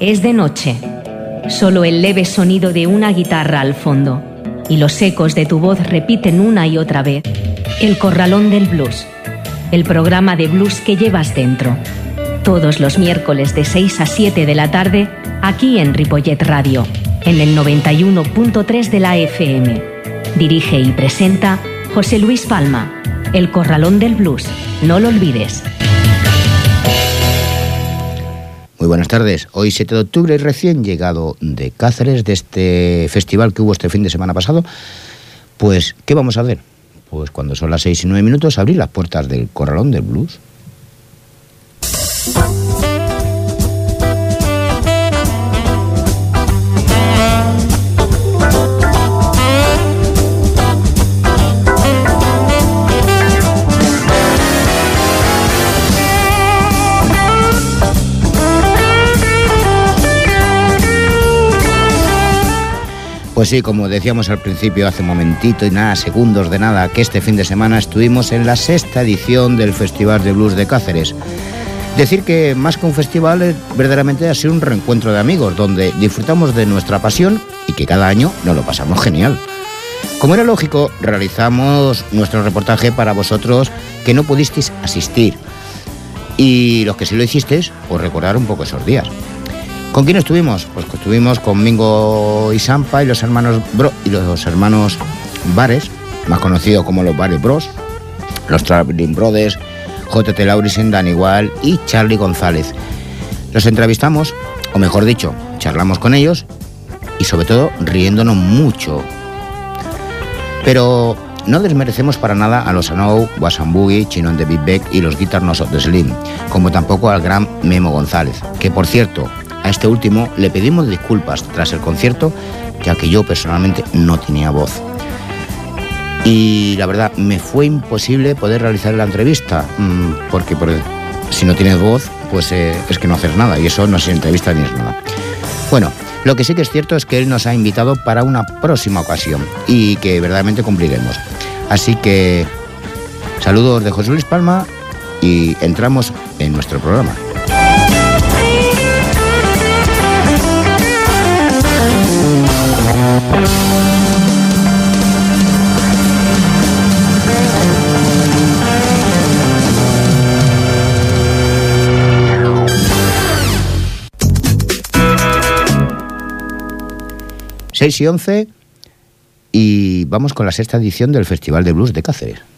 Es de noche. Solo el leve sonido de una guitarra al fondo y los ecos de tu voz repiten una y otra vez. El Corralón del Blues. El programa de blues que llevas dentro. Todos los miércoles de 6 a 7 de la tarde, aquí en Ripollet Radio, en el 91.3 de la FM. Dirige y presenta José Luis Palma. El Corralón del Blues. No lo olvides. Muy buenas tardes. Hoy 7 de octubre, recién llegado de Cáceres, de este festival que hubo este fin de semana pasado. Pues, ¿qué vamos a ver? Pues cuando son las 6 y 9 minutos, abrir las puertas del Corralón del Blues. Pues sí, como decíamos al principio, hace un momentito y nada, segundos de nada, que este fin de semana estuvimos en la sexta edición del Festival de Blues de Cáceres. Decir que más que un festival, eh, verdaderamente ha sido un reencuentro de amigos, donde disfrutamos de nuestra pasión y que cada año nos lo pasamos genial. Como era lógico, realizamos nuestro reportaje para vosotros que no pudisteis asistir. Y los que sí lo hicisteis, pues recordar un poco esos días. ¿Con quién estuvimos? Pues estuvimos con Mingo y Sampa y los hermanos Bro y los hermanos Bares, más conocidos como los Bares Bros, los Traveling Brothers, JT Laurisen, Dan Igual y Charlie González. Los entrevistamos, o mejor dicho, charlamos con ellos y sobre todo riéndonos mucho. Pero no desmerecemos para nada a los Anou, Wasambugi, Chinon de Big Beck y los Guitar de Slim, como tampoco al gran Memo González, que por cierto, a este último le pedimos disculpas tras el concierto, ya que yo personalmente no tenía voz. Y la verdad, me fue imposible poder realizar la entrevista, mm, porque si no tienes voz, pues eh, es que no haces nada, y eso no es entrevista ni es nada. Bueno, lo que sí que es cierto es que él nos ha invitado para una próxima ocasión y que verdaderamente cumpliremos. Así que saludos de José Luis Palma y entramos en nuestro programa. 6 y 11 y vamos con la sexta edición del Festival de Blues de Cáceres.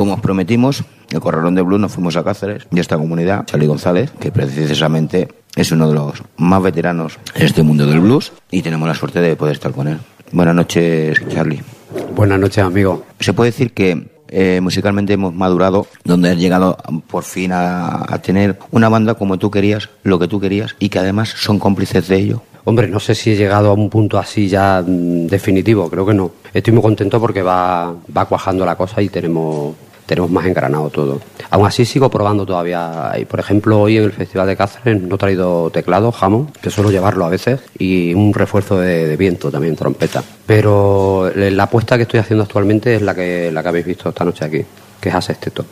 Como os prometimos, el Corralón de Blues nos fuimos a Cáceres y esta comunidad, Charlie González, que precisamente es uno de los más veteranos en este mundo del blues y tenemos la suerte de poder estar con él. Buenas noches, Charlie. Buenas noches, amigo. Se puede decir que eh, musicalmente hemos madurado, donde has llegado por fin a, tener una banda como tú querías, lo que tú querías y que además son cómplices de ello. Hombre, no sé si he llegado a un punto así ya mm, definitivo, creo que no. Estoy muy contento porque va, va cuajando la cosa y tenemos tenemos más engranado todo. Aún así sigo probando todavía. Por ejemplo, hoy en el Festival de Cáceres no he traído teclado, jamón, que suelo llevarlo a veces, y un refuerzo de, viento también, trompeta. Pero la apuesta que estoy haciendo actualmente es la que, la que habéis visto esta noche aquí, que es Asesteto.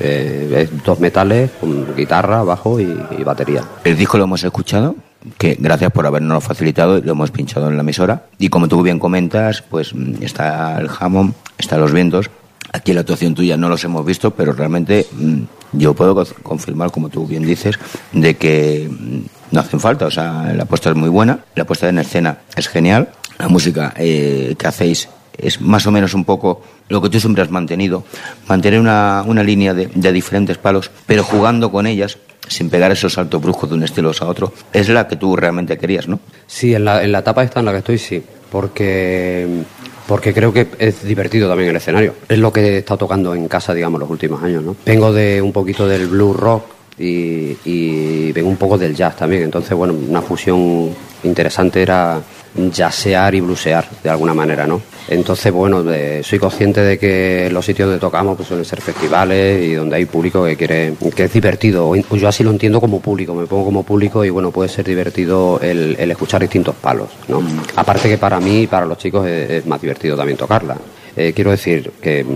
Eh, es dos metales con guitarra, bajo y, batería. El disco lo hemos escuchado, que gracias por habernos facilitado, lo hemos pinchado en la emisora. Y como tú bien comentas, pues mm, está el jamón, está los vientos, Aquí la actuación tuya no los hemos visto, pero realmente mm, yo puedo confirmar, como tú bien dices, de que mm, no hacen falta. O sea, la apuesta es muy buena, la puesta en escena es genial, la música eh, que hacéis es más o menos un poco lo que tú siempre has mantenido, mantener una, una línea de, diferentes palos, pero jugando con ellas, sin pegar esos saltos bruscos de un estilo a otro, es la que tú realmente querías, ¿no? Sí, en la, en la etapa esta en la que estoy, sí, porque porque creo que es divertido también el escenario. Es lo que he estado tocando en casa, digamos, los últimos años, ¿no? Vengo de un poquito del blues rock y, vengo un poco del jazz también, entonces, bueno, una fusión interesante era yasear y blusear de alguna manera, ¿no? Entonces, bueno, soy consciente de que los sitios donde tocamos pues, suelen ser festivales y donde hay público que quiere, que es divertido. Yo así lo entiendo como público, me pongo como público y bueno, puede ser divertido el, escuchar distintos palos, ¿no? Mm. Aparte que para mí y para los chicos es, más divertido también tocarla. Eh, quiero decir que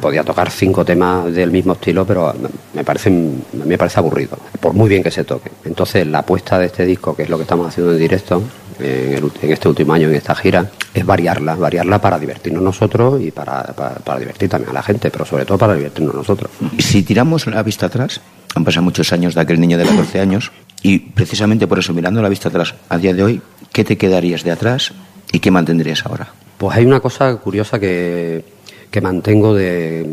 podía tocar cinco temas del mismo estilo, pero me parece, me parece aburrido, por muy bien que se toque. Entonces, la apuesta de este disco, que es lo que estamos haciendo en directo, en, este último año en esta gira es variarla, variarla para divertirnos nosotros y para, para, divertir también a la gente, pero sobre todo para divertirnos nosotros. Si tiramos la vista atrás, han pasado muchos años de aquel niño de 14 años y precisamente por eso, mirando la vista atrás a día de hoy, ¿qué te quedarías de atrás y qué mantendrías ahora? Pues hay una cosa curiosa que, que mantengo de,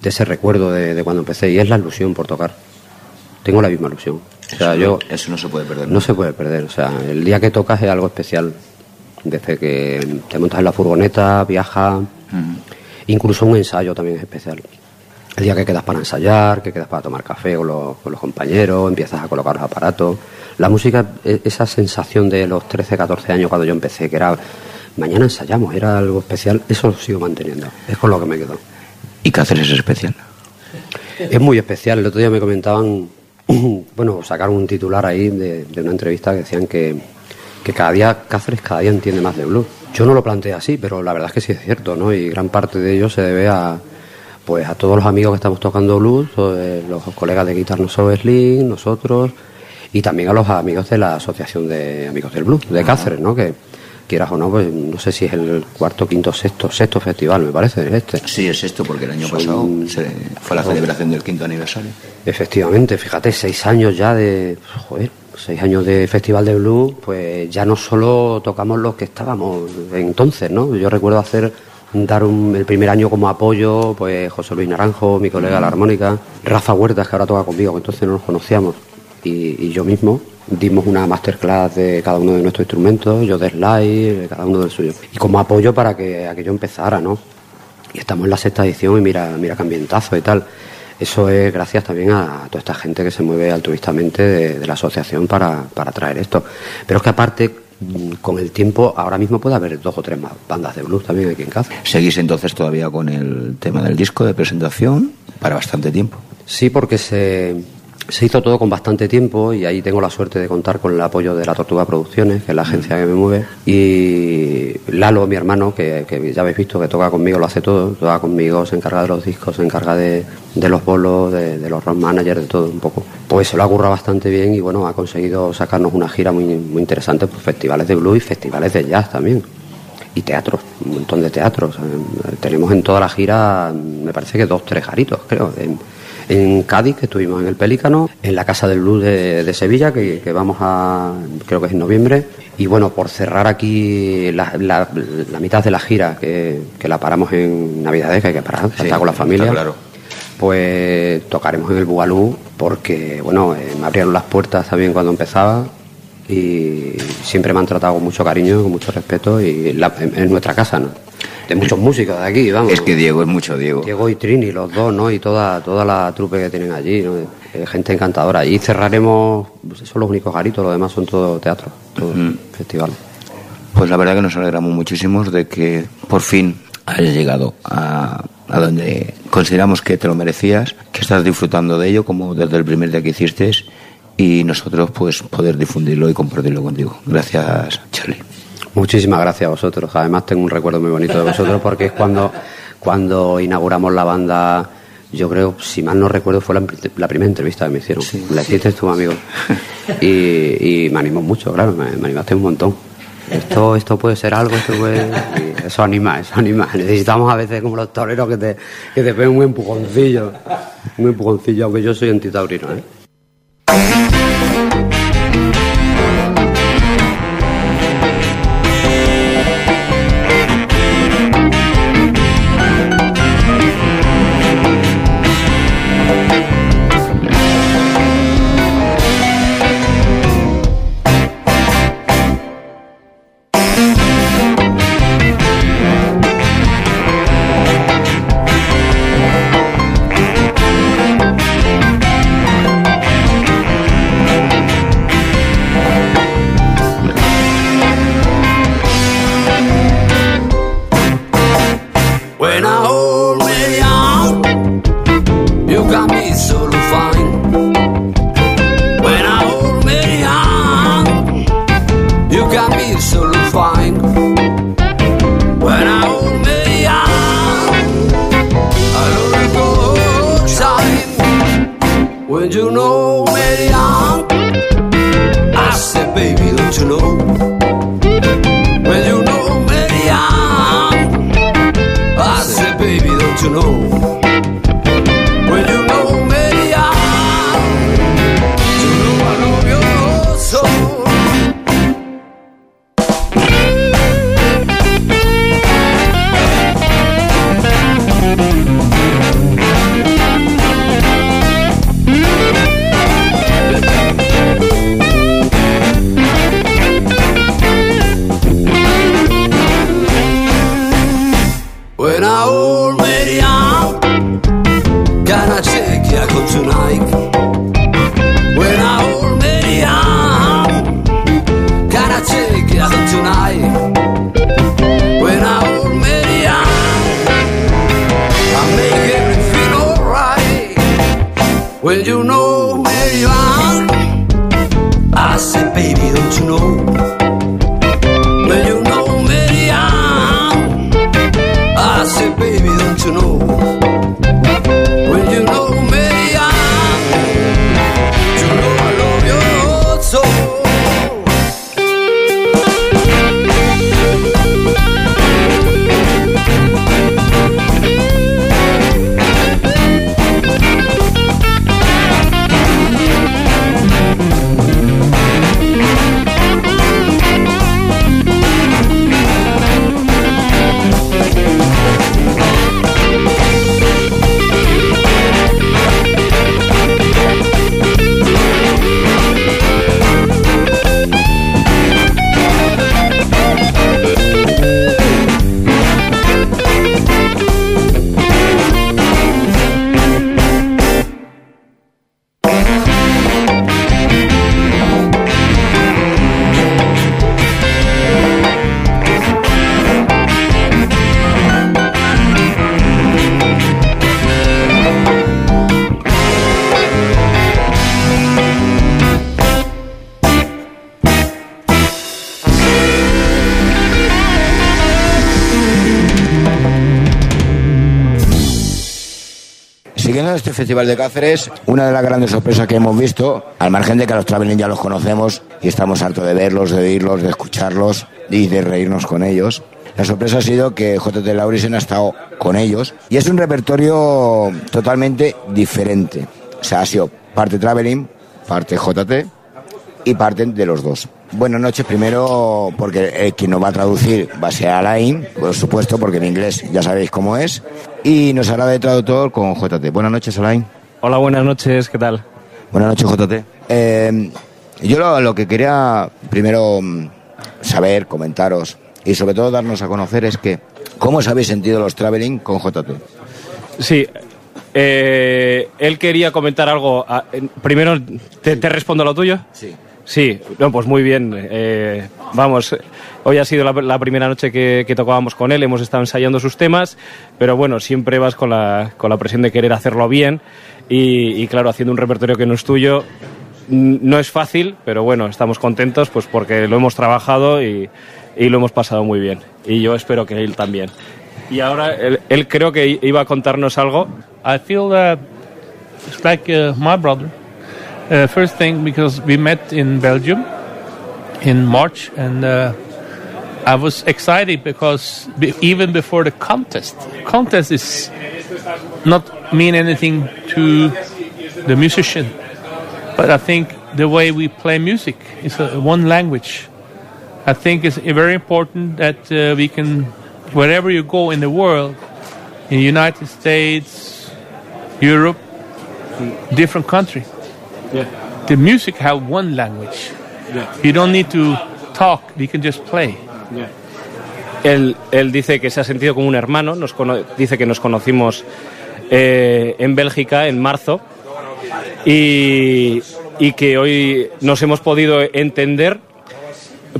de, ese recuerdo de, de cuando empecé y es la ilusión por tocar. Tengo la misma ilusión. O sea, yo, eso no se puede perder. No se puede perder. O sea, el día que tocas es algo especial. Desde que te montas en la furgoneta, viajas. Incluso un ensayo también es especial. El día que quedas para ensayar, que quedas para tomar café con los, con los compañeros, empiezas a colocar los aparatos. La música, e, esa sensación de los 13, 14 años cuando yo empecé, que era mañana ensayamos, era algo especial, eso lo sigo manteniendo. Es con lo que me quedo. ¿Y Cáceres es especial? Es muy especial. El otro día me comentaban bueno, sacaron un titular ahí de, una entrevista que decían que, cada día Cáceres cada día entiende más de blues. Yo no lo planteé así, pero la verdad es que sí es cierto, ¿no? Y gran parte de ello se debe a pues a todos los amigos que estamos tocando blues, pues, los colegas de Guitar No nosotros, y también a los amigos de la Asociación de Amigos del Blues, de Cáceres, ¿no? Que, quieras o no, pues no sé si es el cuarto, quinto, sexto, sexto festival, me parece, este. Sí, es esto, porque el año pasado fue la celebración del quinto aniversario. Efectivamente, fíjate, seis años ya de, joder, seis años de Festival de Blues, pues ya no solo tocamos los que estábamos entonces, ¿no? Yo recuerdo hacer dar el primer año como apoyo, pues José Luis Naranjo, mi colega de la armónica, Rafa Huertas, que ahora toca conmigo, que entonces no nos conocíamos, y yo mismo, dimos una masterclass de cada uno de nuestros instrumentos, yo de slide, cada uno del suyo. Y como apoyo para que aquello empezara, ¿no? Y estamos en la sexta edición y mira, mira qué ambientazo y tal. Eso es gracias también a toda esta gente que se mueve altruistamente de, la asociación para, para traer esto. Pero es que aparte, mm, con el tiempo, ahora mismo puede haber dos o tres más bandas de blues también aquí en casa. ¿Seguís entonces todavía con el tema del disco de presentación para bastante tiempo? Sí, porque se, se hizo todo con bastante tiempo y ahí tengo la suerte de contar con el apoyo de la Tortuga Producciones, que es la agencia que me mueve, y Lalo, mi hermano, que, ya habéis visto que toca conmigo, lo hace todo, toca conmigo, se encarga de los discos, se encarga de, los bolos, de, los rock managers, de todo un poco. Pues se lo ha currado bastante bien y bueno, ha conseguido sacarnos una gira muy, muy interesante por festivales de blues y festivales de jazz también. Y teatros, un montón de teatros. Tenemos en toda la gira, me parece que dos, tres jaritos, creo en Cádiz, que estuvimos en el Pelícano, en la Casa del Luz de, Sevilla, que, vamos a, creo que es en noviembre. Y bueno, por cerrar aquí la, mitad de la gira, que, la paramos en Navidades, que hay que parar, estar con la familia. Claro. Pues tocaremos en el Bugalú, porque bueno, eh, me abrieron las puertas también cuando empezaba y siempre me han tratado con mucho cariño, con mucho respeto y en nuestra casa, ¿no? de muchos músicos de aquí, vamos. Es que Diego es mucho Diego. Diego y Trini, los dos, ¿no? Y toda, toda la trupe que tienen allí, ¿no? Eh, gente encantadora. Y cerraremos, pues son los únicos garitos, los demás son todo teatro, todo festival. Pues la verdad que nos alegramos muchísimo de que por fin hayas llegado a, a donde consideramos que te lo merecías, que estás disfrutando de ello como desde el primer día que hiciste y nosotros pues poder difundirlo y compartirlo contigo. Gracias, Charlie. Muchísimas gracias a vosotros. Además tengo un recuerdo muy bonito de vosotros porque es cuando, cuando inauguramos la banda, yo creo, si mal no recuerdo, fue la, primera entrevista que me hicieron. la hiciste tu amigo. Y, me animó mucho, claro, me, animaste un montón. Esto, esto puede ser algo, esto puede... eso anima, eso anima. Necesitamos a veces como los toreros que te, que te peguen un empujoncillo. Un empujoncillo, aunque yo soy antitaurino, ¿eh? When When you know me young, I said, baby, don't you know? Festival de Cáceres, una de las grandes sorpresas que hemos visto, al margen de que a los Traveling ya los conocemos y estamos hartos de verlos, de oírlos, de escucharlos y de reírnos con ellos. La sorpresa ha sido que JT Laurisen ha estado con ellos y es un repertorio totalmente diferente. O sea, ha sido parte Traveling, parte JT y parte de los dos. Buenas noches, primero, porque eh, quien nos va a traducir va a ser Alain, por supuesto, porque en inglés ya sabéis cómo es. Y nos hará de traductor con JT. Buenas noches, Alain. Hola, buenas noches, ¿qué tal? Buenas noches, JT. Eh, yo lo, lo que quería primero mm, saber, comentaros y sobre todo darnos a conocer es que, ¿cómo os habéis sentido los traveling con JT? Sí, eh, él quería comentar algo. Ah, eh, Primero, ¿te, te respondo lo tuyo? Sí. Sí, no, pues muy bien. Eh, vamos, hoy ha sido la, primera noche que, tocábamos con él, hemos estado ensayando sus temas, pero bueno, siempre vas con la, con la presión de querer hacerlo bien y, claro, haciendo un repertorio que no es tuyo, no es fácil, pero bueno, estamos contentos pues porque lo hemos trabajado y, lo hemos pasado muy bien. Y yo espero que él también. Y ahora él, él creo que iba a contarnos algo. I feel uh, it's like uh, my brother. Uh, first thing, because we met in Belgium in March, and uh, I was excited because be, even before the contest, contest is not mean anything to the musician, but I think the way we play music is a, one language. I think it's very important that uh, we can, wherever you go in the world, in the United States, Europe, different country. The music have one language. You don't need to talk; you can just play. Él, él dice que se ha sentido como un hermano, nos cono- dice que nos conocimos eh, en Bélgica en marzo y, y que hoy nos hemos podido entender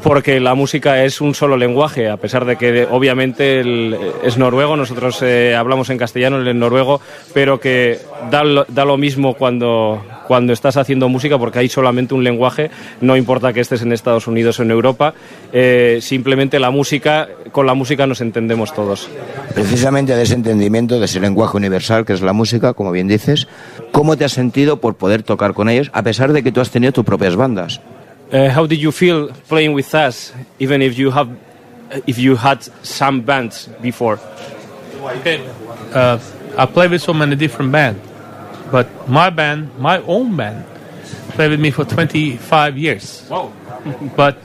porque la música es un solo lenguaje, a pesar de que obviamente el- es noruego, nosotros eh, hablamos en castellano, en noruego, pero que da, lo- da lo mismo cuando, cuando estás haciendo música porque hay solamente un lenguaje, no importa que estés en Estados Unidos o en Europa, eh, simplemente la música, con la música nos entendemos todos. Precisamente de ese entendimiento, de ese lenguaje universal que es la música, como bien dices, ¿cómo te has sentido por poder tocar con ellos, a pesar de que tú has tenido tus propias bandas? Uh, how did you feel playing with us, even if you have, if you had some bands before? Okay. Uh, I play with so many different bands, but my band, my own band, played with me for 25 years. Wow. But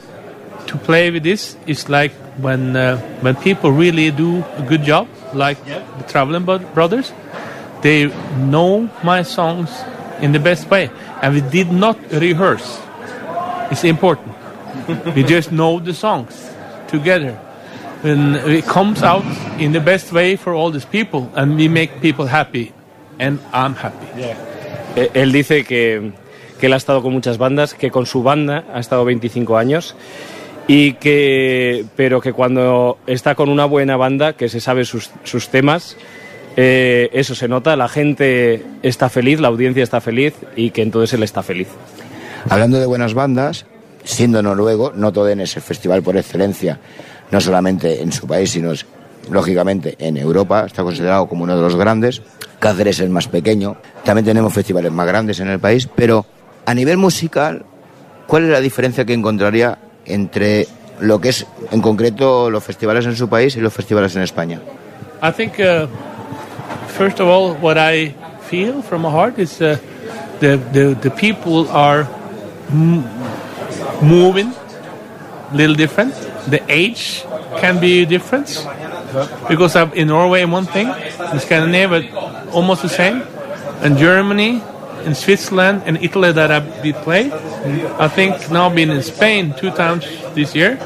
to play with this is like when uh, when people really do a good job, like the Traveling Brothers. They know my songs in the best way, and we did not rehearse. It's important. we just know the songs together, and it comes out in the best way for all these people, and we make people happy, and I'm happy. Eh, Él dice que, que él ha estado con muchas bandas, que con su banda ha estado 25 años y que pero que cuando está con una buena banda que se sabe sus, sus temas eh, eso se nota la gente está feliz la audiencia está feliz y que entonces él está feliz Hablando de buenas bandas, siendo noruego, no Toden es el festival por excelencia, no solamente en su país, sino lógicamente en Europa, está considerado como uno de los grandes. Cáceres es el más pequeño, también tenemos festivales más grandes en el país, pero a nivel musical, ¿cuál es la diferencia que encontraría entre lo que es en concreto los festivales en su país y los festivales en España? I think, uh, first of all, what I feel from my heart is uh, the, the the people are moving a little different. The age can be different because I'm in Norway one thing, in Scandinavia almost the same, in Germany, in Switzerland, and Italy that I've been played. I think now being in Spain two times this year.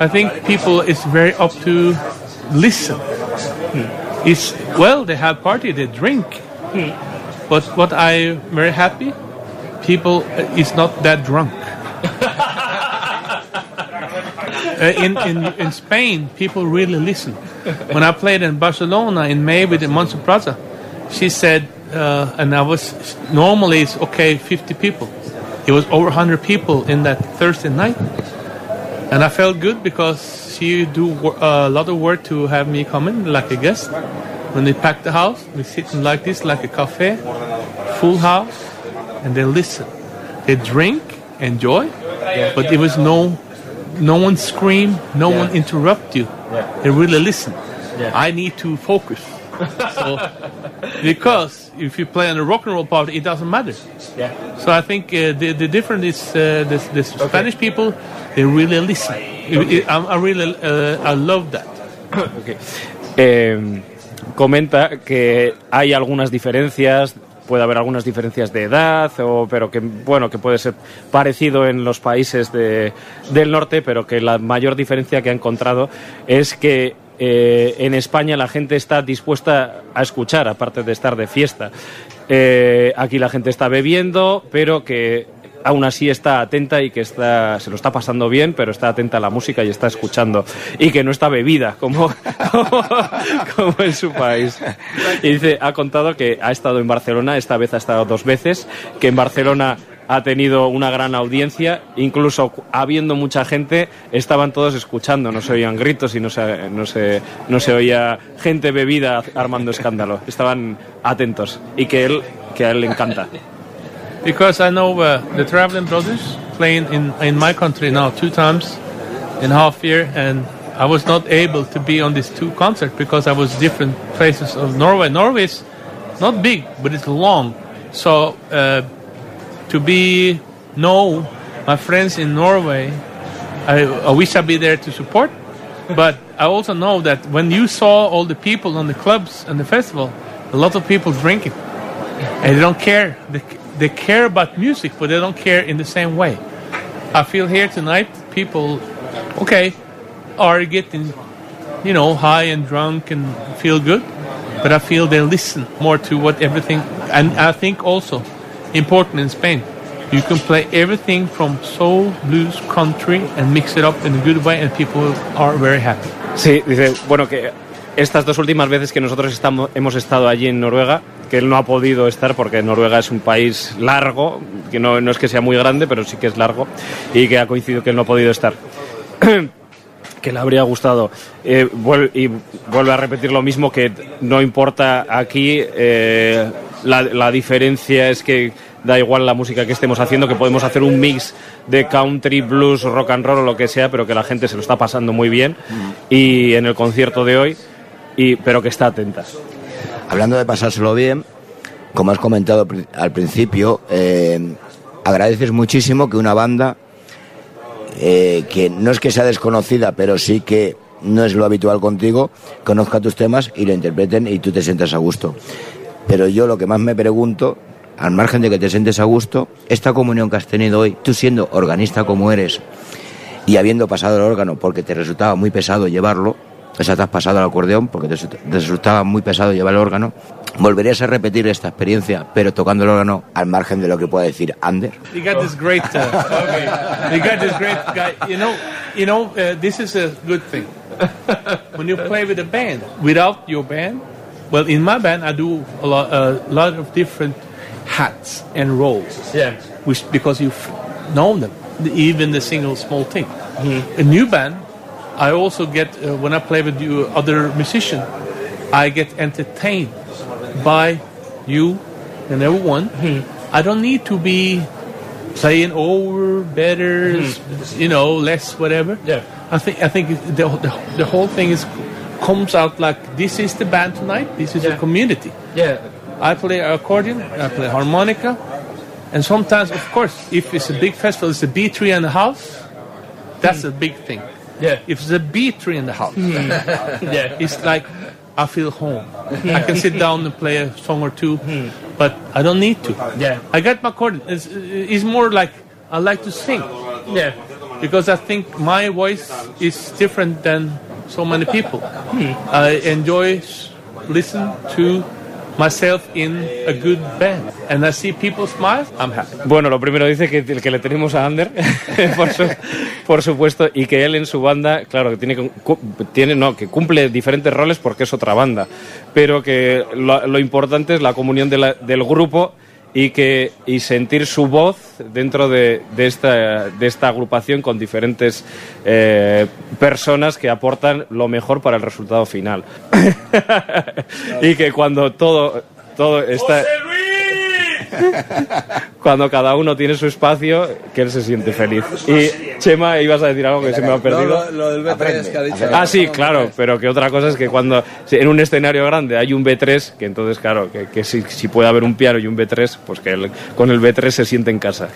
I think people is very up to listen. It's well, they have party, they drink, hmm. but what I very happy, people uh, is not that drunk. Uh, in, in in Spain, people really listen. When I played in Barcelona in May with the Monster Plaza, she said, uh, and I was normally it's okay, 50 people. It was over 100 people in that Thursday night, and I felt good because she do wo- a lot of work to have me come in like a guest. When they pack the house, we sitting like this, like a cafe, full house, and they listen. They drink, enjoy, but there was no, no one scream, no one interrupt you. They really listen. I need to focus. so, because if you play on a rock and roll party, it doesn't matter. So I think uh, the the difference is uh, the, the Spanish people they really listen. It- I, I really uh, I love that. Ok. Eh, comenta que hay algunas diferencias, puede haber algunas diferencias de edad, o, pero que bueno que puede ser parecido en los países de- del norte, pero que la mayor diferencia que ha encontrado es que eh, en España la gente está dispuesta a escuchar, aparte de estar de fiesta. Eh, aquí la gente está bebiendo, pero que aún así está atenta y que está, se lo está pasando bien, pero está atenta a la música y está escuchando. Y que no está bebida, como, como, en su país. Y dice, ha contado que ha estado en Barcelona, esta vez ha estado dos veces, que en Barcelona ha tenido una gran audiencia, incluso habiendo mucha gente, estaban todos escuchando, no se oían gritos y no se, no se, no se oía gente bebida armando escándalo, estaban atentos y que, él, que a él le encanta. Because I know uh, the Traveling Brothers playing in in my country now two times in half year, and I was not able to be on these two concerts because I was different places of Norway. Norway is not big, but it's long. So uh, to be know my friends in Norway, I, I wish I'd be there to support. But I also know that when you saw all the people on the clubs and the festival, a lot of people drinking and they don't care. They care about music, but they don't care in the same way. I feel here tonight, people, okay, are getting, you know, high and drunk and feel good, but I feel they listen more to what everything, and I think also important in Spain, You can play everything from soul, blues, country, and mix it up in a good way, and people are very happy. Sí, dice, bueno, que estas dos últimas veces que nosotros estamos, hemos estado allí en Noruega, que él no ha podido estar porque Noruega es un país largo, que no, no es que sea muy grande, pero sí que es largo, y que ha coincidido que él no ha podido estar. que le habría gustado. Eh, y vuelve a repetir lo mismo, que no importa aquí, eh, la, la diferencia es que da igual la música que estemos haciendo, que podemos hacer un mix de country, blues, rock and roll o lo que sea, pero que la gente se lo está pasando muy bien. Y en el concierto de hoy, y, pero que está atenta. Hablando de pasárselo bien, como has comentado al principio, eh, agradeces muchísimo que una banda eh, que no es que sea desconocida, pero sí que no es lo habitual contigo, conozca tus temas y lo interpreten y tú te sientas a gusto. Pero yo lo que más me pregunto, al margen de que te sientes a gusto, esta comunión que has tenido hoy, tú siendo organista como eres y habiendo pasado el órgano porque te resultaba muy pesado llevarlo, has pasado al acordeón porque te, te resultaba muy pesado llevar el órgano, ¿volverías a repetir esta experiencia, pero tocando el órgano al margen de lo que pueda decir Ander? You got this great. Uh, okay. You got this great guy. You know, you know. Uh, this is a good thing. when you play with a band, without your band, well, in my band, I do a lot, a lot of different hats and roles. Yeah. Which because you know them, even the single small thing. A new band, I also get uh, when I play with you other musician, I get entertained by you and everyone. Hmm. I don't need to be playing over, better, hmm. you know, less, whatever. Yeah. I think I think the, the, the whole thing is comes out like this is the band tonight. This is a community. Yeah. I play accordion, I play harmonica, and sometimes, of course, if it's a big festival, it's a B tree and a house. That's hmm. a big thing. Yeah. If it's a B tree in the house, yeah, it's like I feel home. I can sit down and play a song or two, hmm. but I don't need to. Yeah. I got my accordion. It's, it's more like I like to sing. Yeah. because I think my voice is different than so many people. Hmm. I enjoy listen to myself in a good band, and I see people smile. I'm happy. Bueno, lo primero dice que el que le tenemos a Ander, por, por supuesto, y que él en su banda, claro, que tiene, no, que cumple diferentes roles porque es otra banda, pero que lo, importante es la comunión del grupo y que y sentir su voz dentro de, de esta, de esta agrupación con diferentes eh, personas que aportan lo mejor para el resultado final. y que cuando todo, todo está cuando cada uno tiene su espacio, que él se siente feliz. Y Chema, ibas a decir algo que se me ha perdido. No, lo, lo del B3 que ha dicho. Ah, sí, claro, pero que otra cosa es que cuando en un escenario grande hay un B3, que entonces, claro, que, que si, si puede haber un piano y un B3, pues que el- con el B3 se siente en casa.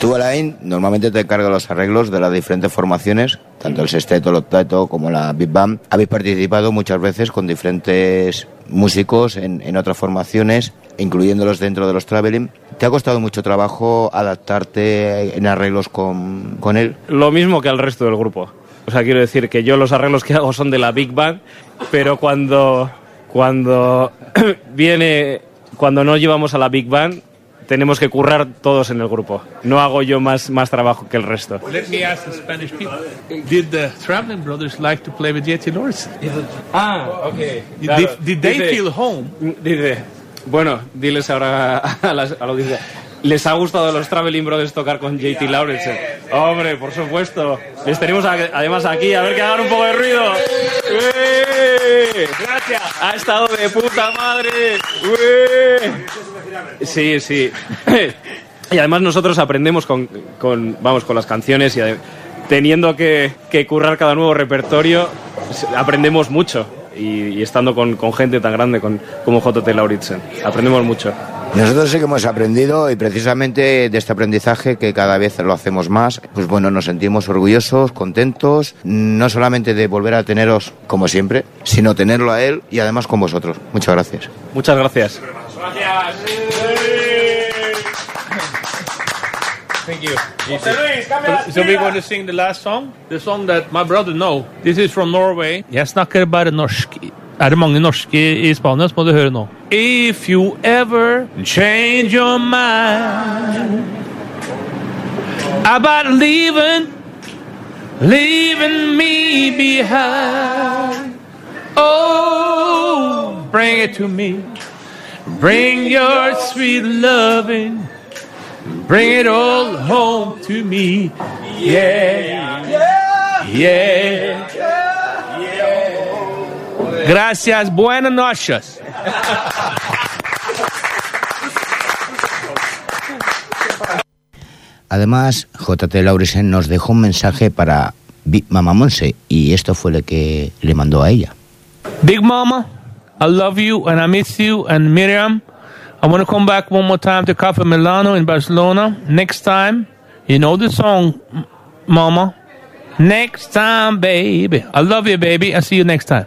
Tú, Alain, normalmente te encargas los arreglos de las diferentes formaciones, tanto el sexteto, el octeto como la Big Band. Habéis participado muchas veces con diferentes músicos en, en otras formaciones, incluyéndolos dentro de los traveling. ¿Te ha costado mucho trabajo adaptarte en arreglos con, con él? Lo mismo que al resto del grupo. O sea, quiero decir que yo los arreglos que hago son de la Big Bang, pero cuando, cuando viene, cuando no llevamos a la Big Bang, tenemos que currar todos en el grupo. No hago yo más, más trabajo que el resto. Let me ask the Spanish people: Did the Traveling Brothers like to play with Yeti Lawrence? Ah, ok. Did, did they feel home? Dice, bueno, diles ahora a la, a la audiencia. ¿Les ha gustado a los Traveling Brothers tocar con JT Lawrence? Hombre, por supuesto. Les tenemos a- además aquí, a ver que hagan un poco de ruido. ¡Ué! Gracias. Ha estado de puta madre. ¡Ué! Sí, sí. Y además nosotros aprendemos con, con, vamos, con las canciones y teniendo que, que currar cada nuevo repertorio, aprendemos mucho. Y, y estando con, con gente tan grande con, como JT Lauritsen, aprendemos mucho. Nosotros sí que hemos aprendido y precisamente de este aprendizaje que cada vez lo hacemos más, pues bueno, nos sentimos orgullosos, contentos, no solamente de volver a teneros como siempre, sino tenerlo a él y además con vosotros. Muchas gracias. Muchas gracias. So we're going to sing the last song, the song that my brother know. This is from Norway. Jeg snakker bare norsk. Er det mange norske i Spania, så må du høre nå. If you ever change your mind about leaving, leaving me behind. Oh, bring it to me. Bring your sweet loving. Bring it all home to me. Yeah. Yeah. Gracias. Buenas noches. Además, JT Laurisen nos dejó un mensaje para Big Mama Monse y esto fue lo que le mandó a ella. Big Mama, I love you and I miss you. And Miriam, I want to come back one more time to Cafe Milano in Barcelona. Next time, you know the song, Mama. Next time, baby. I love you, baby. I'll see you next time.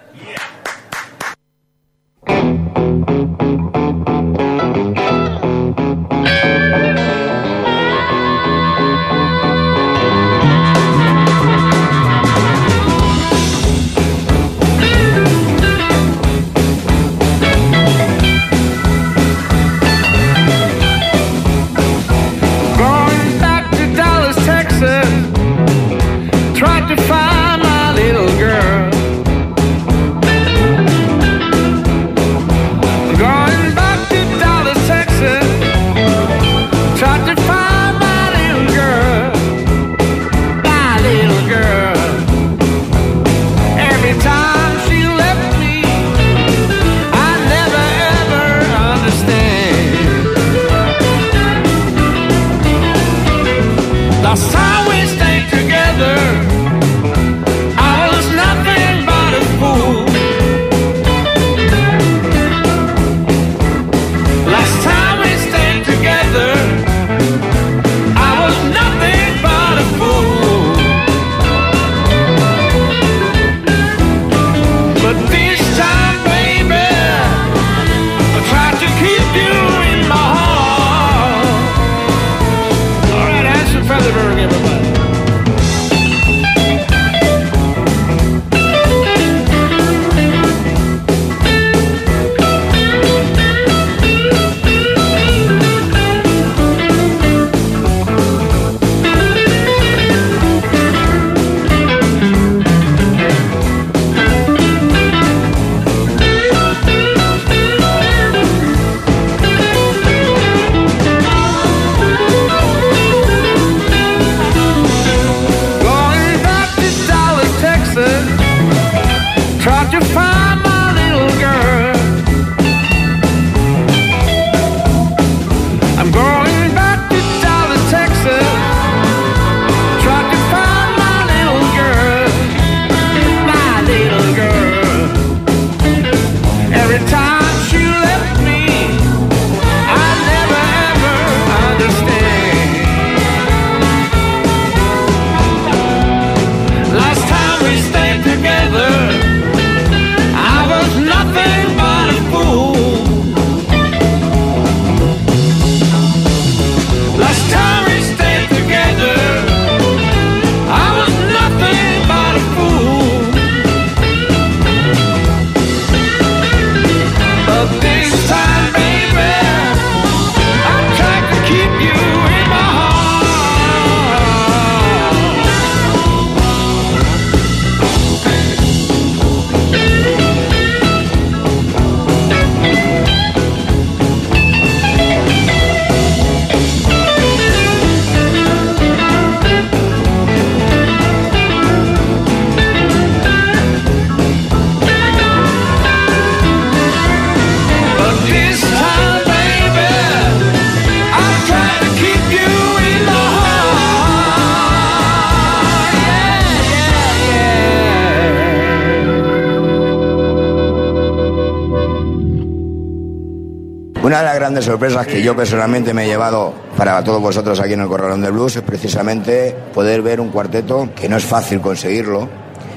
Grandes sorpresas que yo personalmente me he llevado para todos vosotros aquí en el Corralón del Blues es precisamente poder ver un cuarteto que no es fácil conseguirlo,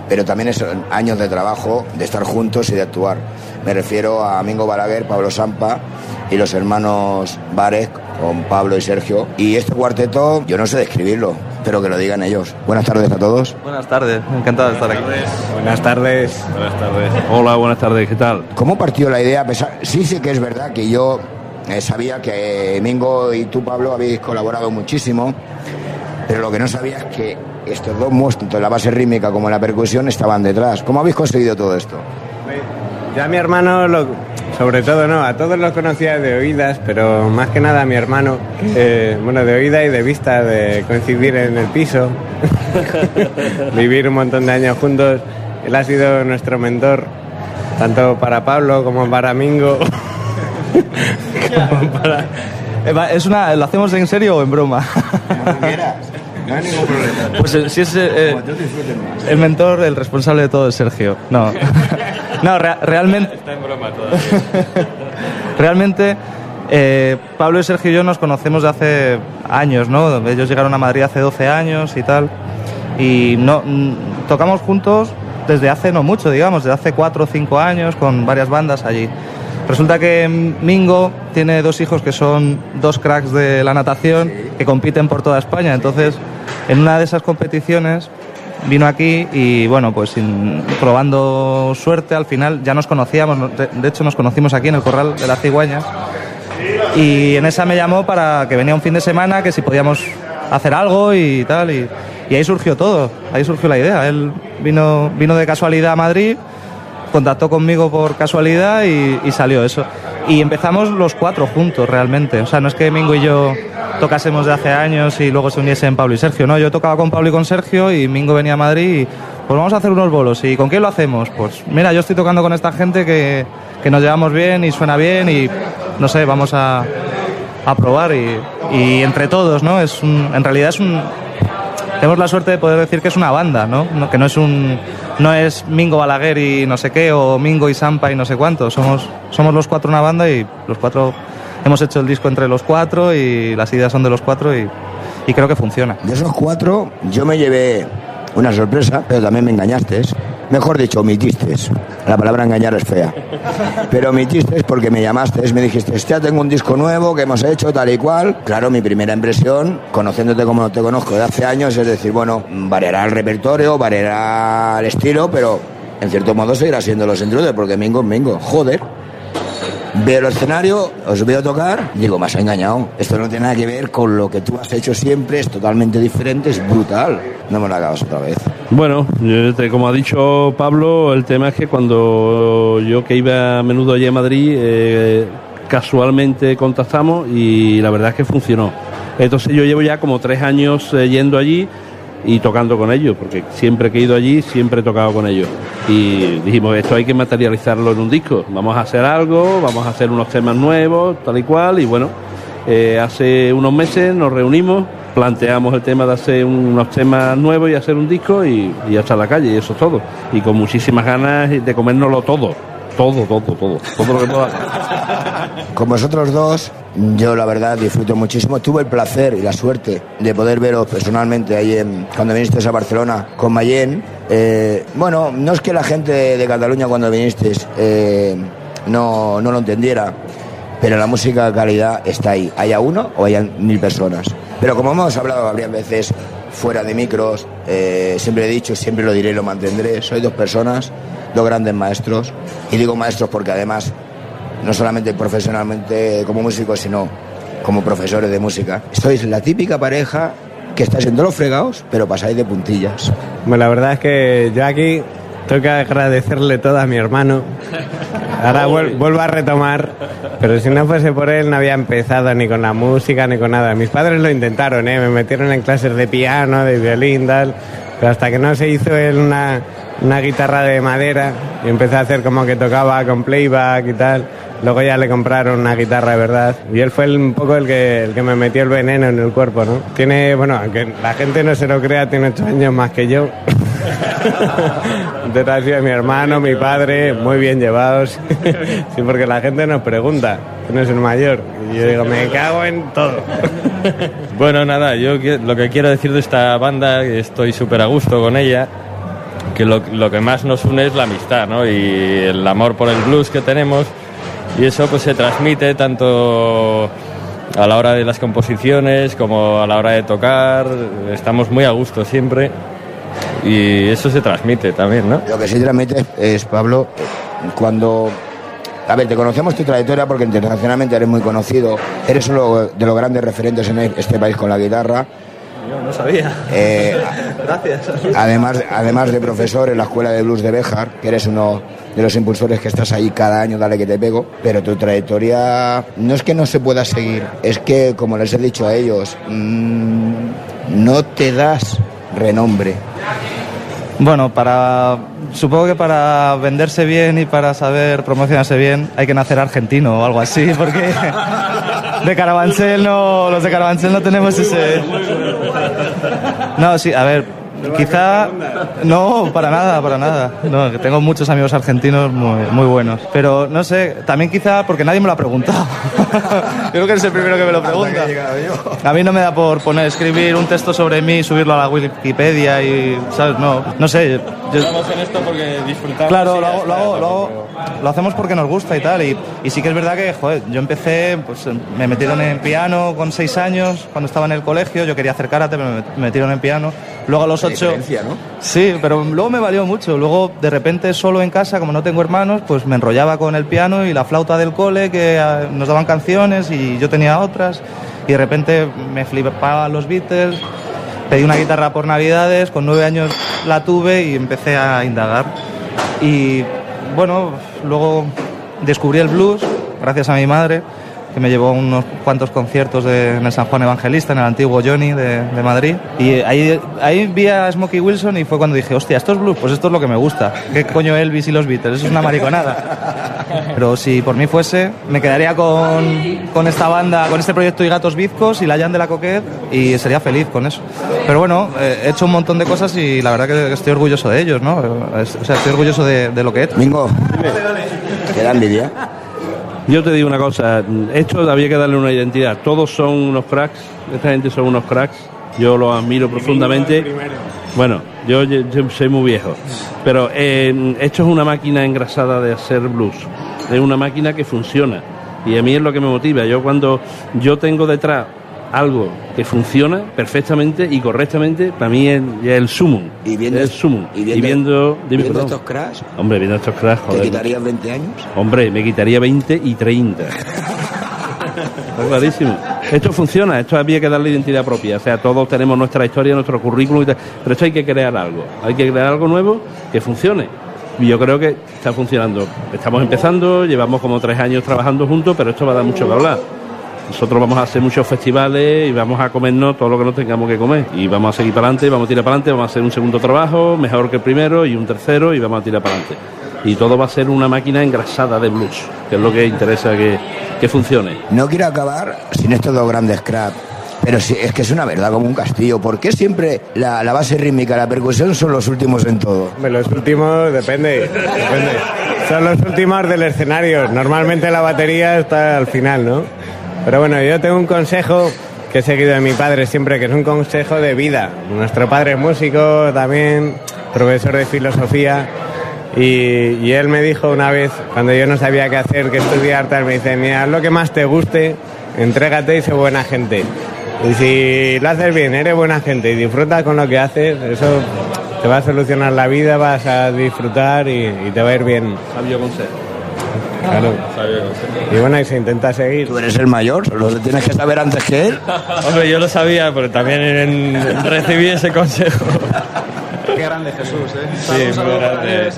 pero también es años de trabajo, de estar juntos y de actuar. Me refiero a Mingo Balaguer, Pablo Sampa y los hermanos Bares con Pablo y Sergio. Y este cuarteto, yo no sé describirlo, pero que lo digan ellos. Buenas tardes a todos. Buenas tardes, encantado de estar aquí. Buenas tardes. Buenas tardes. Hola, buenas tardes, ¿qué tal? ¿Cómo partió la idea? Sí, sí que es verdad que yo eh, sabía que Mingo y tú, Pablo, habéis colaborado muchísimo, Pero lo que no sabía es que estos dos monstruos, tanto la base rítmica como la percusión, estaban detrás. ¿Cómo habéis conseguido todo esto? Yo a mi hermano, sobre todo no, a todos los conocía de oídas, pero más que nada a mi hermano, bueno, de oída y de vista, de coincidir en el piso, vivir un montón de años juntos. Él ha sido nuestro mentor, tanto para Pablo como para Mingo. como para- Eh, Es una, ¿Lo hacemos en serio o en broma? No hay ningún problema. Pues eh, si es eh, el mentor, el responsable de todo es Sergio. No, no rea- realmente. Está en broma Realmente, eh, Pablo y Sergio y yo nos conocemos de hace años, ¿no? Ellos llegaron a Madrid hace 12 años y tal. Y no, tocamos juntos desde hace no mucho, digamos, desde hace 4 o 5 años con varias bandas allí. Resulta que Mingo tiene dos hijos que son dos cracks de la natación que compiten por toda España. Entonces, en una de esas competiciones vino aquí y bueno, pues sin- probando suerte al final ya nos conocíamos, no- de hecho nos conocimos aquí en el corral de las cigüeñas y en esa me llamó para que venía un fin de semana, que si podíamos hacer algo y tal y, y ahí surgió todo, ahí surgió la idea. Él vino, vino de casualidad a Madrid, contactó conmigo por casualidad y, salió eso. Y empezamos los cuatro juntos realmente, o sea, no es que Mingo y yo tocásemos de hace años y luego se uniesen Pablo y Sergio, no, yo tocaba con Pablo y con Sergio y Mingo venía a Madrid y pues vamos a hacer unos bolos. ¿Y con quién lo hacemos? Pues mira, yo estoy tocando con esta gente que, que nos llevamos bien y suena bien y no sé, vamos a, a probar y, y entre todos, ¿no? Es en realidad es un... Tenemos la suerte de poder decir que es una banda, ¿no? Que no es un... No es Mingo Balaguer y no sé qué, o Mingo y Sampa y no sé cuánto. Somos, somos los cuatro una banda y los cuatro... Hemos hecho el disco entre los cuatro y las ideas son de los cuatro y creo que funciona. De esos cuatro, yo me llevé una sorpresa, pero también me engañaste. Mejor dicho, omitiste. La palabra engañar es fea. Pero omitiste porque me llamaste, me dijiste, ya tengo un disco nuevo que hemos hecho, tal y cual. Claro, mi primera impresión, conociéndote como te conozco de hace años, es decir, bueno, variará el repertorio, variará el estilo, pero en cierto modo seguirá siendo los intrusos, porque Mingo Mingo. Joder. Veo el escenario, os veo tocar, digo, me has engañado. Esto no tiene nada que ver con lo que tú has hecho siempre, es totalmente diferente, es brutal. No me lo hagas otra vez. Bueno, yo te- como ha dicho Pablo, el tema es que cuando yo que iba a menudo allí a Madrid, eh, casualmente contactamos y la verdad es que funcionó. Entonces yo llevo ya como tres años eh, yendo allí y tocando con ellos, porque siempre que he ido allí, siempre he tocado con ellos. Y dijimos, esto hay que materializarlo en un disco, vamos a hacer algo, vamos a hacer unos temas nuevos, tal y cual, y bueno, eh, hace unos meses nos reunimos, planteamos el tema de hacer un- unos temas nuevos y hacer un disco y, y en la calle, y eso es todo. Y con muchísimas ganas de comérnoslo todo, todo, todo, todo, todo lo que pueda. Con vosotros dos, yo la verdad disfruto muchísimo. Tuve el placer y la suerte de poder veros personalmente ahí en, cuando vinisteis a Barcelona con Mayen. Eh, bueno, no es que la gente de Cataluña cuando vinisteis eh, no, no lo entendiera, pero la música de calidad está ahí. Haya uno o haya mil personas. Pero como hemos hablado varias veces fuera de micros, eh, siempre he dicho, siempre lo diré y lo mantendré, soy dos personas, dos grandes maestros. Y digo maestros porque además no solamente profesionalmente como músicos, sino como profesores de música. Sois la típica pareja que estáis en todos los fregados, pero pasáis de puntillas. Bueno, la verdad es que yo aquí tengo que agradecerle todo a mi hermano. Ahora vuel- vuelvo a retomar, pero si no fuese por él no había empezado ni con la música ni con nada. Mis padres lo intentaron, ¿eh? me metieron en clases de piano, de violín, tal, pero hasta que no se hizo él una, una guitarra de madera y empecé a hacer como que tocaba con playback y tal. Luego ya le compraron una guitarra de verdad y él fue el- un poco el que, el que me metió el veneno en el cuerpo, ¿no? Tiene, bueno, aunque la gente no se lo crea, tiene ocho años más que yo. Entonces ha mi hermano, mi padre, muy bien llevados. Sí, porque la gente nos pregunta, ¿quién es el mayor? Y yo digo, me cago en todo. Bueno, nada, yo lo que quiero decir de esta banda, estoy súper a gusto con ella, que lo, lo que más nos une es la amistad, ¿no? Y el amor por el blues que tenemos, y eso pues se transmite tanto a la hora de las composiciones como a la hora de tocar, estamos muy a gusto siempre, y eso se transmite también, ¿no? Lo que sí transmite es, Pablo, cuando... A ver, te conocemos tu trayectoria porque internacionalmente eres muy conocido, eres uno de los grandes referentes en este país con la guitarra, Yo no sabía. Eh, Gracias. además, además de profesor en la Escuela de Blues de Béjar, que eres uno de los impulsores que estás ahí cada año, dale que te pego, pero tu trayectoria no es que no se pueda seguir, es que, como les he dicho a ellos, mm, no te das renombre. Bueno, para supongo que para venderse bien y para saber promocionarse bien hay que nacer argentino o algo así, porque de Carabanchel no, los de Carabanchel no tenemos ese. No, sí, a ver, quizá no, para nada, para nada. No, que tengo muchos amigos argentinos muy, muy buenos, pero no sé, también quizá porque nadie me lo ha preguntado. Yo creo que eres el primero que me lo pregunta. A mí no me da por poner, escribir un texto sobre mí y subirlo a la Wikipedia y, ¿sabes? No, no sé. yo- Estamos en esto porque disfrutamos. Claro, lo, hago- lo, hago- lo hago- lo hacemos porque nos gusta y tal. Y, y sí que es verdad que, joder, yo empecé, pues me metieron en piano con seis años, cuando estaba en el colegio. Yo quería hacer karate, pero me met- me metieron en piano. Luego a los ocho. ¿no? Sí, pero luego me valió mucho. Luego, de repente, solo en casa, como no tengo hermanos, pues me enrollaba con el piano y la flauta del cole, que ah, nos daban canciones y yo tenía otras. Y de repente me flipaban los Beatles. Pedí una guitarra por Navidades, con nueve años la tuve y empecé a indagar. Y bueno, luego descubrí el blues, gracias a mi madre, que me llevó a unos cuantos conciertos de- en el San Juan Evangelista, en el antiguo Johnny de, de Madrid. Y ahí, ahí vi a Smokey Wilson y fue cuando dije, hostia, ¿esto es blues? Pues esto es lo que me gusta. ¿Qué coño Elvis y los Beatles? Eso es una mariconada. Pero si por mí fuese, me quedaría con, con esta banda, con este proyecto y Gatos Bizcos y la Jan de la Coquette y sería feliz con eso. Pero bueno, eh, he hecho un montón de cosas y la verdad que estoy orgulloso de ellos, ¿no? O sea, estoy orgulloso de, de lo que he hecho. Mingo, ¿te da envidia? Yo te digo una cosa, esto había que darle una identidad. Todos son unos cracks, esta gente son unos cracks. Yo los admiro profundamente. Bueno, yo, yo- yo soy muy viejo, pero eh, esto es una máquina engrasada de hacer blues. Es una máquina que funciona y a mí es lo que me motiva. Yo cuando yo tengo detrás algo que funciona perfectamente y correctamente, para mí es, ya el sumum. Y viendo- el sumum. y viendo- viendo, dime, viendo estos crash, Hombre, viendo estos cracks, ¿te joder. quitarías 20 años? Hombre, me quitaría 20 y 30. Está clarísimo. Esto funciona, esto había que darle identidad propia. O sea, todos tenemos nuestra historia, nuestro currículum y tal. Pero esto hay que crear algo. Hay que crear algo nuevo que funcione. Y yo creo que está funcionando. Estamos empezando, llevamos como tres años trabajando juntos, pero esto va a dar mucho que hablar. Nosotros vamos a hacer muchos festivales y vamos a comernos todo lo que nos tengamos que comer. Y vamos a seguir para adelante, vamos a tirar para adelante, vamos a hacer un segundo trabajo, mejor que el primero, y un tercero, y vamos a tirar para adelante. Y todo va a ser una máquina engrasada de blues, que es lo que interesa que, que funcione. No quiero acabar sin estos dos grandes cracks. Pero sí, es que es una verdad como un castillo. ¿Por qué siempre la, la base rítmica, la percusión son los últimos en todo? Los últimos, depende, depende. Son los últimos del escenario. Normalmente la batería está al final, ¿no? Pero bueno, yo tengo un consejo que he seguido de mi padre siempre, que es un consejo de vida. Nuestro padre es músico, también profesor de filosofía. Y, y él me dijo una vez, cuando yo no sabía qué hacer, que estudiar tal, me dice, mira, haz lo que más te guste, entrégate y sé buena gente. Y si lo haces bien, eres buena gente y disfrutas con lo que haces, eso te va a solucionar la vida, vas a disfrutar y, te va a ir bien. Consejo. Claro. Y bueno, y se intenta seguir. Tú eres el mayor, lo tienes que saber antes que él. Hombre, yo lo sabía, pero también en- recibí ese consejo. Qué grande Jesús, ¿eh? Sí, muy grande.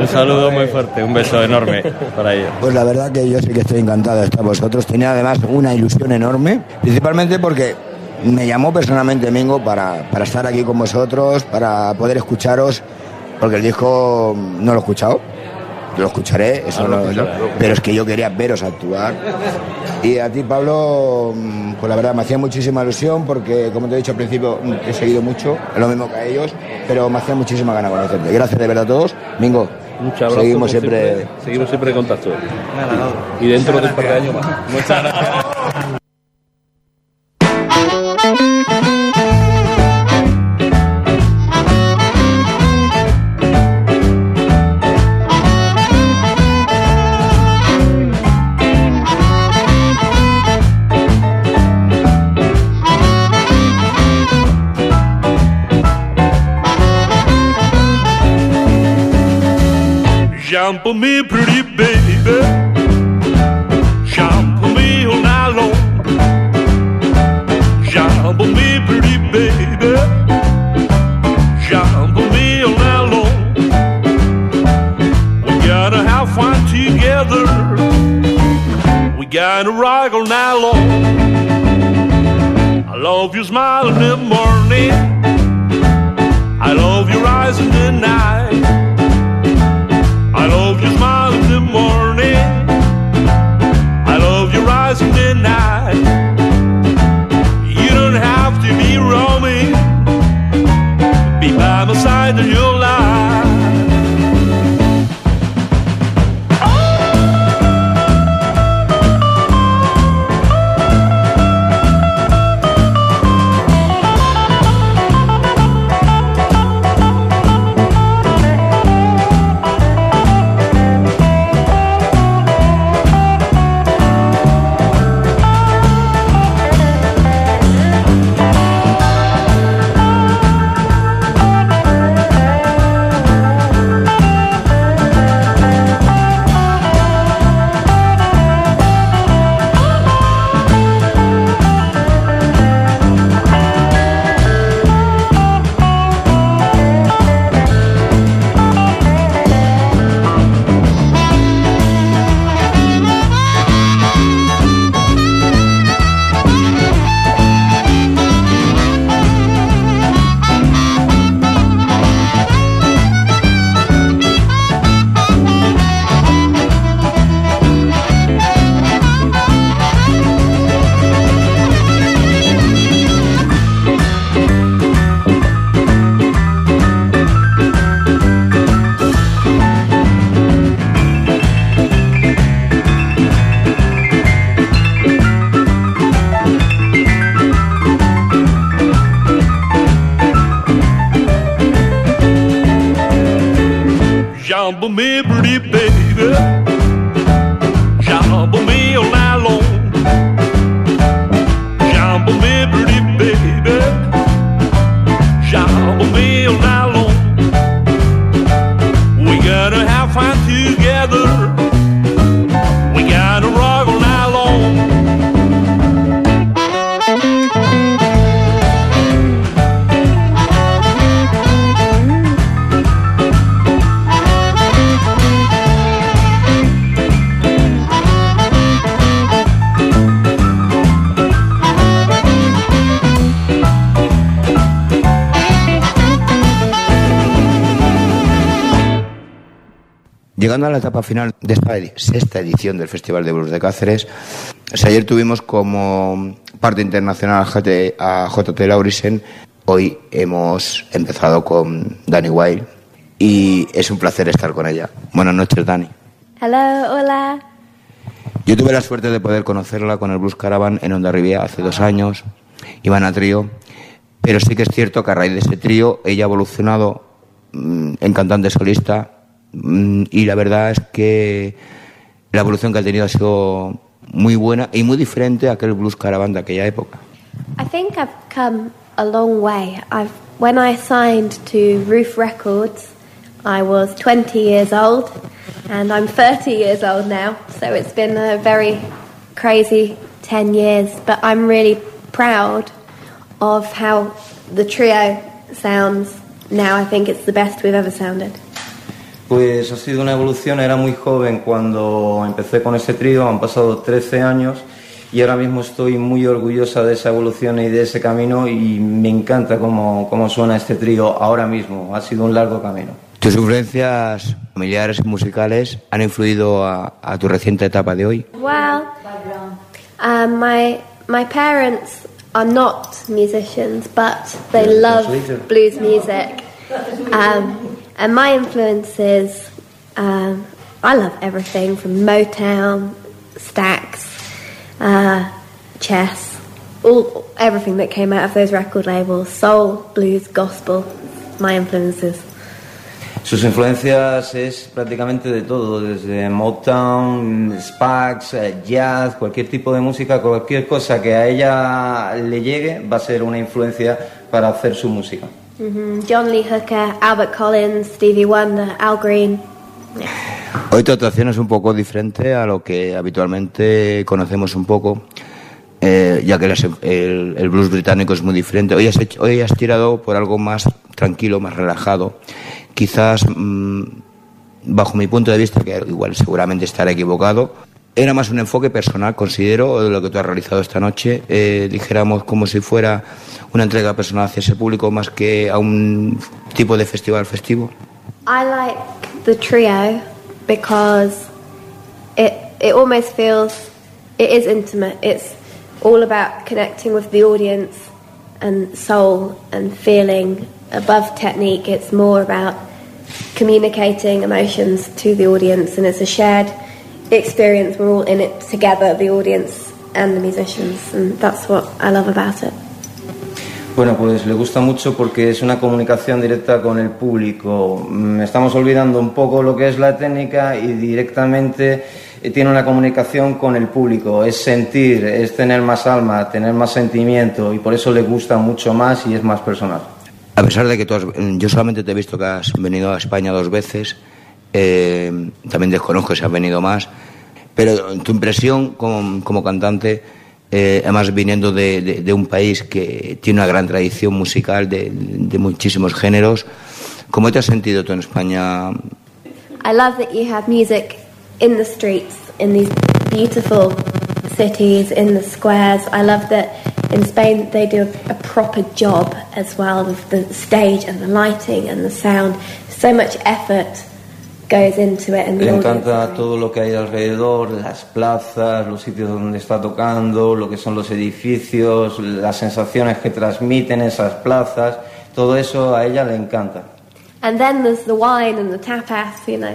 Un saludo muy fuerte, un beso enorme para ellos. Pues la verdad que yo sí que estoy encantado de estar vosotros. Tenía además una ilusión enorme, principalmente porque me llamó personalmente Mingo para, para estar aquí con vosotros, para poder escucharos, porque el disco no lo he escuchado. Lo escucharé, eso no, no, pero es que yo quería veros actuar. Y a ti, Pablo, mm, pues la verdad me hacía muchísima ilusión porque, como te he dicho al principio, mm, te he seguido mucho, es lo mismo que a ellos, pero me hacía muchísima gana conocerte. Gracias de verdad a todos. Mingo, Muchas gracias. seguimos siempre Seguimos siempre en contacto. Y dentro de un par de años más. Muchas gracias. shampoo me, pretty baby. Shampoo me all night long. Shampoo me, pretty baby. Shampoo me all night long. We gotta have fun together. We gotta rock all night long. I love your smile in the morning. I love your eyes in the night. Your smile in the morning. I love your eyes in the night. You don't have to be roaming. Be by my side in your Llegando a la etapa final de esta edi- sexta edición del Festival de Blues de Cáceres, o sea, ayer tuvimos como parte internacional a JT, Laurisen, hoy hemos empezado con Dani Wild y es un placer estar con ella. Buenas noches, Dani. Hello, hola. Yo tuve la suerte de poder conocerla con el Blues Caravan en Onda Rivia hace dos años, iban a trío, pero sí que es cierto que a raíz de ese trío ella ha evolucionado mm, en cantante solista Mm, y la verdad es que la evolución que ha tenido ha sido muy buena y muy diferente a aquel Blues Caravan de aquella época. I think I've come a long way. I've when I signed to Roof Records, I was 20 years old, and I'm 30 years old now. So it's been a very crazy 10 years, but I'm really proud of how the trio sounds now. I think it's the best we've ever sounded. Pues ha sido una evolución, era muy joven cuando empecé con ese trío, han pasado 13 años y ahora mismo estoy muy orgullosa de esa evolución y de ese camino y me encanta cómo, cómo suena este trío ahora mismo, ha sido un largo camino. ¿Tus influencias familiares y musicales han influido a, a tu reciente etapa de hoy? Well, um, my my parents are not musicians, but they love blues music. Um, and my influences, um, I love everything from Motown, Stax, uh, Chess, all everything that came out of those record labels, soul, blues, gospel. My influences. Sus influencias es prácticamente de todo, desde Motown, Spax, eh, jazz, cualquier tipo de música, cualquier cosa que a ella le llegue va a ser una influencia para hacer su música. Hmm John Lee Hooker, Albert Collins, Stevie Wonder, Al Green. Hoy tu actuación es un poco diferente a lo que habitualmente conocemos un poco, eh, ya que el, blues británico es muy diferente. Hoy has, hoy has tirado por algo más tranquilo, más relajado. Quizás, mm, bajo mi punto de vista, que igual seguramente estaré equivocado, era más un enfoque personal, considero, de lo que tú has realizado esta noche. Eh, dijéramos como si fuera una entrega personal hacia ese público más que a un tipo de festival festivo. I like the trio because it it almost feels it is intimate. It's all about connecting with the audience and soul and feeling above technique. It's more about communicating emotions to the audience and it's a shared experience. We're all in it together, the audience and the musicians, and that's what I love about it. Bueno, pues le gusta mucho porque es una comunicación directa con el público. Mm, Estamos olvidando un poco lo que es la técnica y directamente eh, tiene una comunicación con el público. Es sentir, es tener más alma, tener más sentimiento y por eso le gusta mucho más y es más personal. A pesar de que tú has- yo solamente te he visto que has venido a España dos veces, eh, también desconozco si has venido más, pero tu impresión como, como cantante, eh, además viniendo de, de- de un país que tiene una gran tradición musical de, de muchísimos géneros, ¿cómo te has sentido tú en España? I love that you have music in the streets, in these beautiful cities, in the squares. I love that in Spain they do a, proper job as well with the stage and the lighting and the sound. So much effort Le encanta todo lo que hay alrededor, las plazas, los sitios donde está tocando, lo que son los edificios, las sensaciones que transmiten esas plazas. Todo eso a ella le encanta. And then there's the wine and the tapas, you know.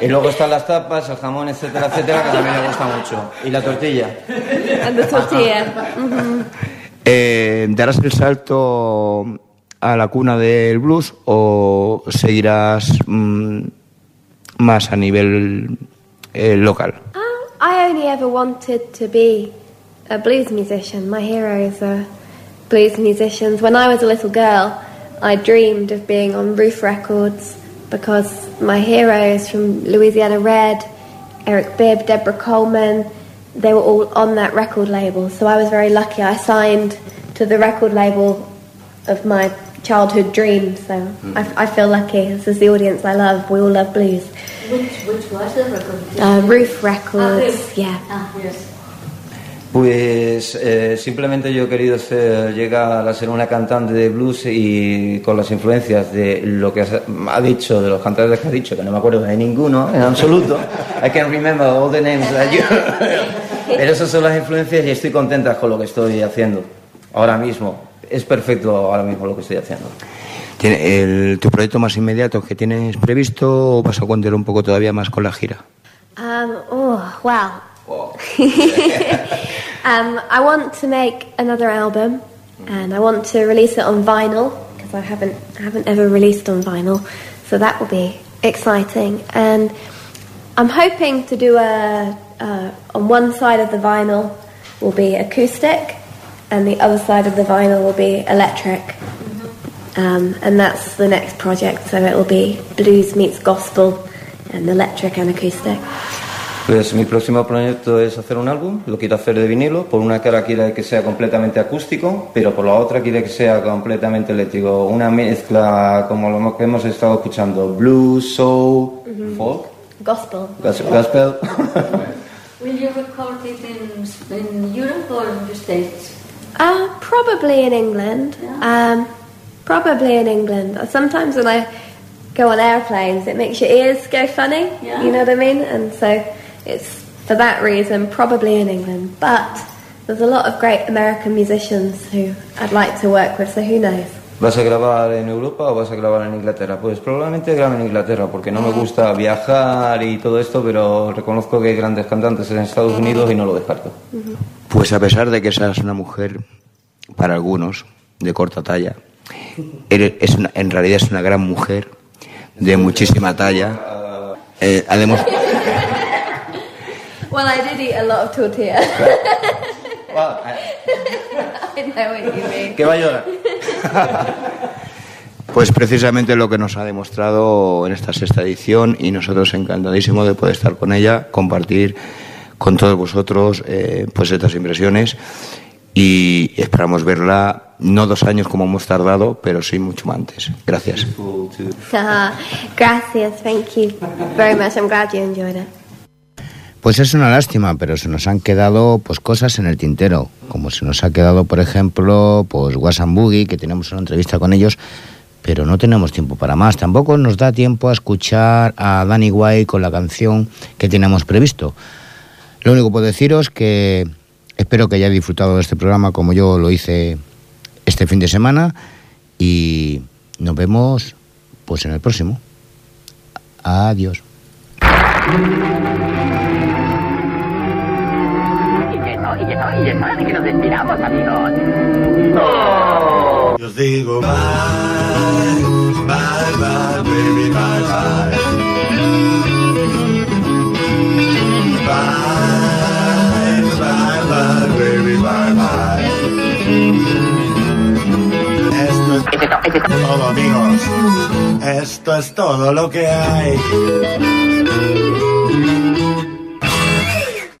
Y luego están las tapas, el jamón, etcétera, etcétera, que también le gusta mucho. Y la tortilla. and the tortilla. Mhm. Eh, ¿Darás el salto a la cuna del blues o seguirás mm, más a nivel eh, local? I only ever wanted to be a blues musician. My heroes are blues musicians. When I was a little girl, I dreamed of being on Roof Records because my heroes from Louisiana Red, Eric Bibb, Deborah Coleman, they were all on that record label. So I was very lucky. I signed to the record label of my childhood dream. So I, I feel lucky. This is the audience I love. We all love blues. Which, which was the record? Uh, Roof Records, Ah, Roof. yeah. Ah, yes. Pues eh, simplemente yo he querido ser- llegar a ser una cantante de blues y con las influencias de lo que has- ha dicho, de los cantantes que ha dicho, que no me acuerdo de ninguno en absoluto. I can remember all the names that you... Pero esas son las influencias y estoy contenta con lo que estoy haciendo ahora mismo. Es perfecto ahora mismo lo que estoy haciendo. ¿Tiene el, ¿Tu proyecto más inmediato que tienes previsto o vas a contar un poco todavía más con la gira? Um, oh, wow. um, I want to make another album, and I want to release it on vinyl because I haven't I haven't ever released on vinyl, so that will be exciting. And I'm hoping to do a uh, on one side of the vinyl will be acoustic, and the other side of the vinyl will be electric. Um, and that's the next project, so it will be blues meets gospel and electric and acoustic. Pues mi próximo proyecto es hacer un álbum, lo quiero hacer de vinilo, por una cara quiere que sea completamente acústico, pero por la otra quiere que sea completamente eléctrico, una mezcla como lo que hemos estado escuchando, blues, soul, Mhm. folk, Gospel. gas- gospel. Will you record it in, in Europe or in the States? Uh, probably in England. Um, probably in England. Sometimes when I go on airplanes, it makes your ears go funny. Yeah. You know what I mean? And so it's for that reason, probably in England. But there's a lot of great American musicians who I'd like to work with, so who knows? ¿Vas a grabar en Europa o vas a grabar en Inglaterra? Pues probablemente grabe en Inglaterra, porque no me gusta viajar y todo esto, pero reconozco que hay grandes cantantes en Estados Unidos y no lo descarto. Pues a pesar de que seas una mujer, para algunos, de corta talla, eres- es una- en realidad es una gran mujer de muchísima talla. Eh, ha Well, I did eat a lot of tortilla. I know what you mean. Que va a llorar. Pues precisamente lo que nos ha demostrado en esta sexta edición y nosotros encantadísimos de poder estar con ella, compartir con todos vosotros eh, pues estas impresiones y esperamos verla no dos años como hemos tardado, pero sí mucho antes. Gracias. Gracias, thank you very much. I'm glad you enjoyed it. Pues es una lástima, pero se nos han quedado pues cosas en el tintero, como se nos ha quedado, por ejemplo, pues Wasan Boogie, que tenemos una entrevista con ellos, pero no tenemos tiempo para más. Tampoco nos da tiempo a escuchar a Danny White con la canción que tenemos previsto. Lo único que puedo deciros que espero que hayáis disfrutado de este programa como yo lo hice este fin de semana y nos vemos pues en el próximo. Adiós. Que nos despidamos, amigos. Yo os digo bye, bye, bye, baby, bye, bye. Bye, bye, bye, baby, bye, bye. Esto es todo, amigos. Esto es todo lo que hay.